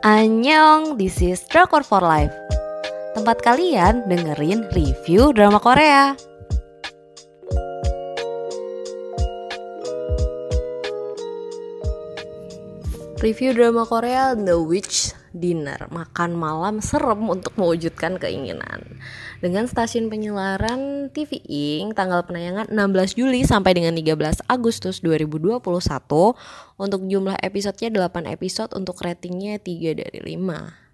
Annyeong, this is Drakor for Life. Tempat kalian dengerin review drama Korea. Review drama Korea The Witch Dinner. Makan malam serem untuk mewujudkan keinginan dengan stasiun penyelaran TV Ing tanggal penayangan 16 Juli sampai dengan 13 Agustus 2021 untuk jumlah episodenya 8 episode untuk ratingnya 3 dari 5.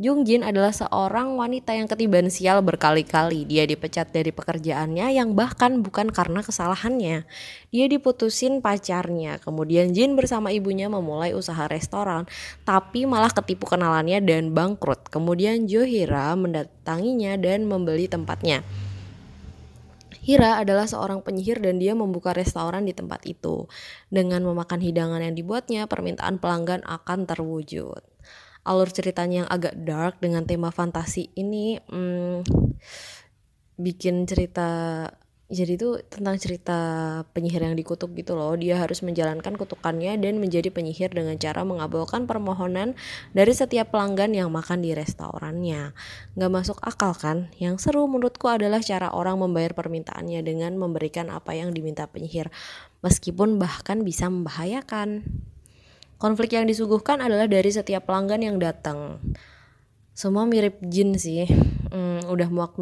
Jung Jin adalah seorang wanita yang ketiban sial berkali-kali. Dia dipecat dari pekerjaannya yang bahkan bukan karena kesalahannya. Dia diputusin pacarnya. Kemudian Jin bersama ibunya memulai usaha restoran, tapi malah ketipu kenalannya dan bangkrut. Kemudian Jo Hira mendatanginya dan membeli tempatnya. Hira adalah seorang penyihir dan dia membuka restoran di tempat itu. Dengan memakan hidangan yang dibuatnya, permintaan pelanggan akan terwujud alur ceritanya yang agak dark dengan tema fantasi ini hmm, bikin cerita jadi itu tentang cerita penyihir yang dikutuk gitu loh. Dia harus menjalankan kutukannya dan menjadi penyihir dengan cara mengabulkan permohonan dari setiap pelanggan yang makan di restorannya. Nggak masuk akal kan? Yang seru menurutku adalah cara orang membayar permintaannya dengan memberikan apa yang diminta penyihir meskipun bahkan bisa membahayakan Konflik yang disuguhkan adalah dari setiap pelanggan yang datang. Semua mirip jin sih. Hmm, udah muak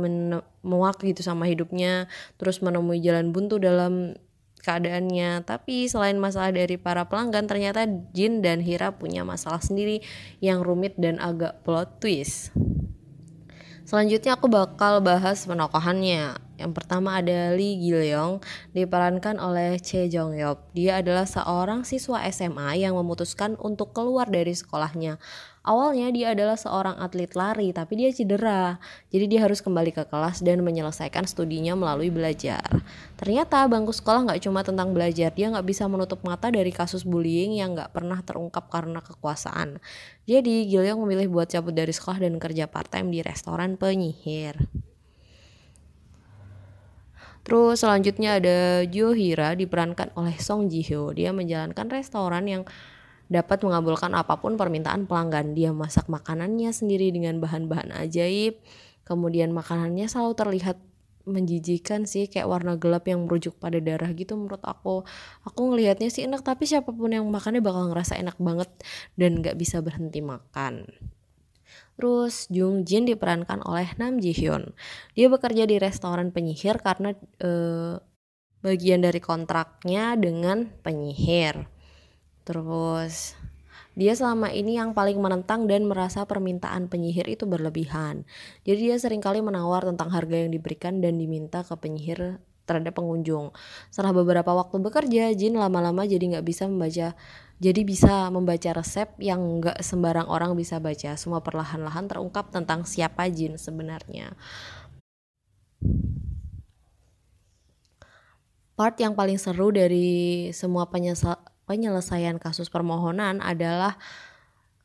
muak gitu sama hidupnya, terus menemui jalan buntu dalam keadaannya. Tapi selain masalah dari para pelanggan, ternyata Jin dan Hira punya masalah sendiri yang rumit dan agak plot twist. Selanjutnya aku bakal bahas penokohannya. Yang pertama ada Lee Gileong diperankan oleh Che Jong Yop. Dia adalah seorang siswa SMA yang memutuskan untuk keluar dari sekolahnya. Awalnya dia adalah seorang atlet lari tapi dia cedera. Jadi dia harus kembali ke kelas dan menyelesaikan studinya melalui belajar. Ternyata bangku sekolah nggak cuma tentang belajar, dia nggak bisa menutup mata dari kasus bullying yang nggak pernah terungkap karena kekuasaan. Jadi Gileong memilih buat cabut dari sekolah dan kerja part time di restoran penyihir. Terus selanjutnya ada Jo Hira diperankan oleh Song Ji Hyo. Dia menjalankan restoran yang dapat mengabulkan apa pun permintaan pelanggan. Dia masak makanannya sendiri dengan bahan-bahan ajaib. Kemudian makanannya selalu terlihat menjijikan sih kayak warna gelap yang merujuk pada darah gitu menurut aku aku ngelihatnya sih enak tapi siapa pun yang makannya bakal ngerasa enak banget dan gak bisa berhenti makan Terus Jung Jin diperankan oleh Nam Ji Hyun. Dia bekerja di restoran penyihir karena eh, bagian dari kontraknya dengan penyihir. Terus dia selama ini yang paling menentang dan merasa permintaan penyihir itu berlebihan. Jadi dia sering kali menawar tentang harga yang diberikan dan diminta ke penyihir terhadap pengunjung. Setelah beberapa waktu bekerja, Jin lama-lama jadi nggak bisa membaca, jadi bisa membaca resep yang nggak sembarang orang bisa baca. Semua perlahan-lahan terungkap tentang siapa Jin sebenarnya. Part yang paling seru dari semua penyelesaian kasus permohonan adalah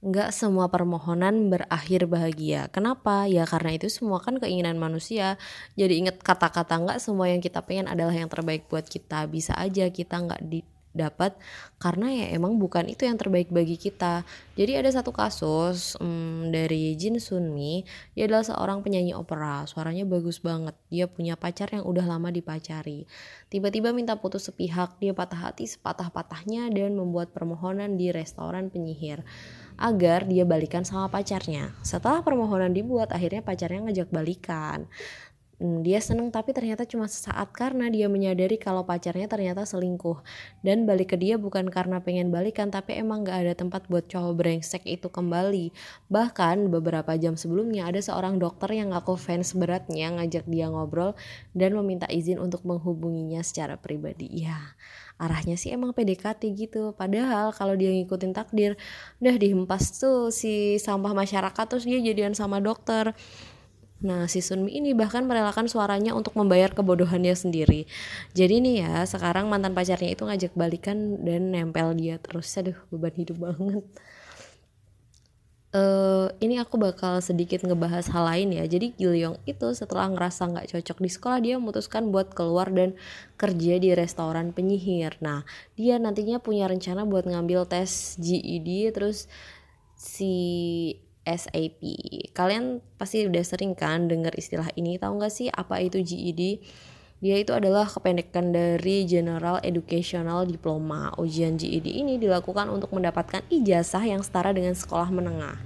nggak semua permohonan berakhir bahagia. Kenapa? Ya karena itu semua kan keinginan manusia. Jadi ingat kata-kata nggak semua yang kita pengen adalah yang terbaik buat kita. Bisa aja kita nggak di dapat karena ya emang bukan itu yang terbaik bagi kita. Jadi ada satu kasus hmm, dari Jin Sunmi, dia adalah seorang penyanyi opera, suaranya bagus banget. Dia punya pacar yang udah lama dipacari. Tiba-tiba minta putus sepihak, dia patah hati sepatah-patahnya dan membuat permohonan di restoran penyihir agar dia balikan sama pacarnya. Setelah permohonan dibuat, akhirnya pacarnya ngajak balikan. Hmm, dia seneng tapi ternyata cuma sesaat karena dia menyadari kalau pacarnya ternyata selingkuh. Dan balik ke dia bukan karena pengen balikan tapi emang gak ada tempat buat cowok brengsek itu kembali. Bahkan beberapa jam sebelumnya ada seorang dokter yang ngaku fans beratnya ngajak dia ngobrol dan meminta izin untuk menghubunginya secara pribadi. Ya arahnya sih emang PDKT gitu. Padahal kalau dia ngikutin takdir udah dihempas tuh si sampah masyarakat terus dia jadian sama dokter Nah, si Sunmi ini bahkan merelakan suaranya untuk membayar kebodohannya sendiri. Jadi nih ya, sekarang mantan pacarnya itu ngajak balikan dan nempel dia terus. Aduh, beban hidup banget. Uh, ini aku bakal sedikit ngebahas hal lain ya. Jadi Gilyong itu setelah ngerasa nggak cocok di sekolah, dia memutuskan buat keluar dan kerja di restoran penyihir. Nah, dia nantinya punya rencana buat ngambil tes GED, terus si SAP. Kalian pasti udah sering kan dengar istilah ini, tahu nggak sih apa itu GED? Dia itu adalah kependekan dari General Educational Diploma. Ujian GED ini dilakukan untuk mendapatkan ijazah yang setara dengan sekolah menengah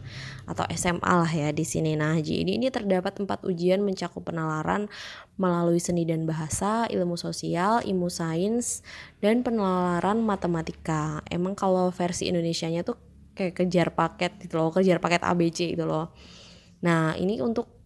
atau SMA lah ya di sini. Nah, GED ini terdapat empat ujian mencakup penalaran melalui seni dan bahasa, ilmu sosial, ilmu sains, dan penalaran matematika. Emang kalau versi Indonesianya tuh kayak kejar paket gitu loh kejar paket ABC gitu loh. Nah ini untuk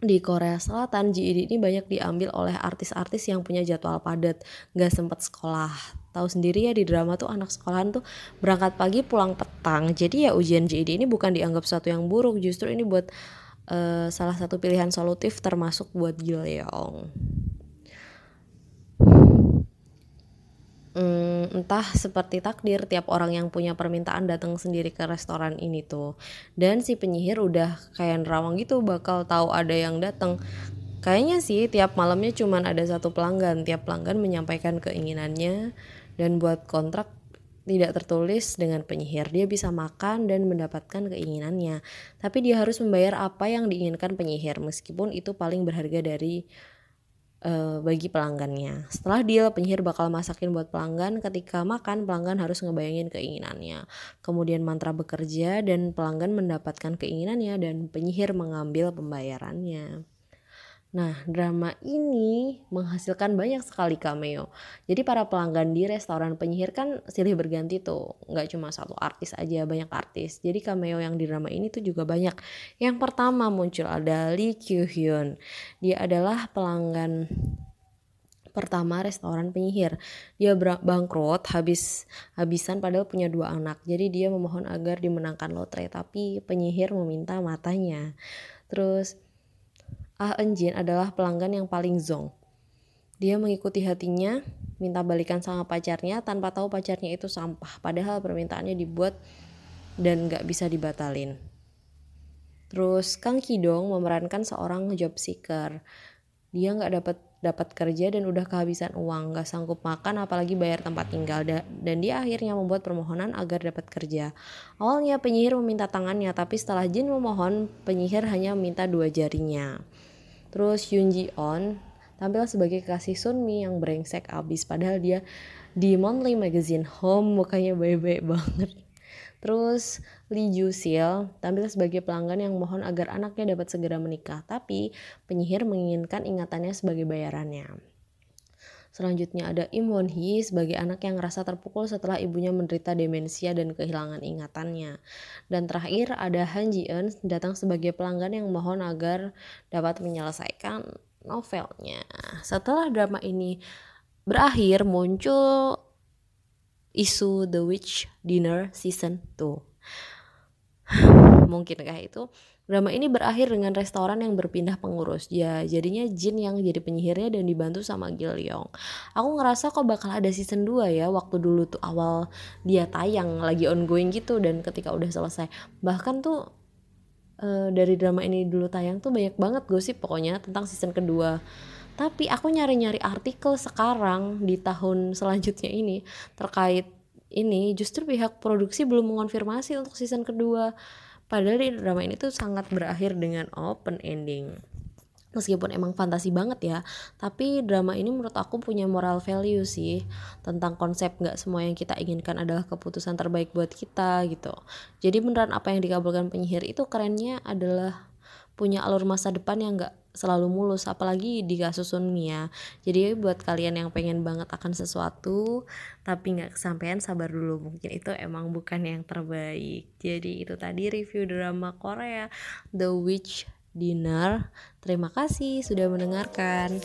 di Korea Selatan GED ini banyak diambil oleh artis-artis yang punya jadwal padat nggak sempat sekolah. Tahu sendiri ya di drama tuh anak sekolahan tuh berangkat pagi pulang petang. Jadi ya ujian GED ini bukan dianggap sesuatu yang buruk justru ini buat uh, salah satu pilihan solutif termasuk buat Gileong hmm, entah seperti takdir tiap orang yang punya permintaan datang sendiri ke restoran ini tuh. Dan si penyihir udah kayak nerawang gitu bakal tahu ada yang datang. Kayaknya sih tiap malamnya cuman ada satu pelanggan. Tiap pelanggan menyampaikan keinginannya. Dan buat kontrak tidak tertulis dengan penyihir. Dia bisa makan dan mendapatkan keinginannya. Tapi dia harus membayar apa yang diinginkan penyihir meskipun itu paling berharga dari uh, bagi pelanggannya. Setelah deal, penyihir bakal masakin buat pelanggan. Ketika makan, pelanggan harus ngebayangin keinginannya. Kemudian mantra bekerja dan pelanggan mendapatkan keinginannya dan penyihir mengambil pembayarannya. Nah, drama ini menghasilkan banyak sekali cameo. Jadi para pelanggan di restoran penyihir kan silih berganti tuh. Nggak cuma satu artis aja, banyak artis. Jadi cameo yang di drama ini tuh juga banyak. Yang pertama muncul ada Lee Kyu Hyun. Dia adalah pelanggan pertama restoran penyihir. Dia bangkrut habis habisan padahal punya dua anak. Jadi dia memohon agar dimenangkan lotre tapi penyihir meminta matanya. Terus Ah Enjin adalah pelanggan yang paling zong. Dia mengikuti hatinya, minta balikan sama pacarnya tanpa tahu pacarnya itu sampah. Padahal permintaannya dibuat dan gak bisa dibatalin. Terus Kang Kidong memerankan seorang job seeker. Dia gak dapat dapat kerja dan udah kehabisan uang, gak sanggup makan apalagi bayar tempat tinggal dan dia akhirnya membuat permohonan agar dapat kerja. Awalnya penyihir meminta tangannya, tapi setelah Jin memohon, penyihir hanya meminta dua jarinya. Terus Yoon Ji On tampil sebagai kasih Sunmi yang brengsek abis padahal dia di monthly magazine Home mukanya baik-baik banget. Terus Lee Ju Sil tampil sebagai pelanggan yang mohon agar anaknya dapat segera menikah, tapi penyihir menginginkan ingatannya sebagai bayarannya. Selanjutnya ada Im Won Hee sebagai anak yang merasa terpukul setelah ibunya menderita demensia dan kehilangan ingatannya. Dan terakhir ada Han Ji Eun datang sebagai pelanggan yang mohon agar dapat menyelesaikan novelnya. Setelah drama ini berakhir muncul isu The Witch Dinner Season 2. Mungkinkah itu Drama ini berakhir dengan restoran yang berpindah pengurus. Ya, jadinya Jin yang jadi penyihirnya dan dibantu sama Gil Yong. Aku ngerasa kok bakal ada season 2 ya waktu dulu tuh awal dia tayang lagi ongoing gitu dan ketika udah selesai. Bahkan tuh e, dari drama ini dulu tayang tuh banyak banget gosip pokoknya tentang season kedua. Tapi aku nyari-nyari artikel sekarang di tahun selanjutnya ini terkait ini justru pihak produksi belum mengonfirmasi untuk season kedua Padahal drama ini tuh sangat berakhir dengan open ending. Meskipun emang fantasi banget ya, tapi drama ini menurut aku punya moral value sih tentang konsep nggak semua yang kita inginkan adalah keputusan terbaik buat kita gitu. Jadi beneran apa yang dikabulkan penyihir itu kerennya adalah punya alur masa depan yang nggak selalu mulus apalagi di kasus Sunmi ya jadi buat kalian yang pengen banget akan sesuatu tapi nggak kesampaian sabar dulu mungkin itu emang bukan yang terbaik jadi itu tadi review drama Korea The Witch Dinner terima kasih sudah mendengarkan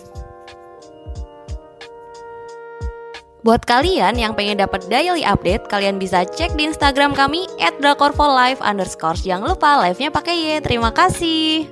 Buat kalian yang pengen dapat daily update, kalian bisa cek di Instagram kami @drakorfolive_. Jangan lupa live-nya pakai Y. Terima kasih.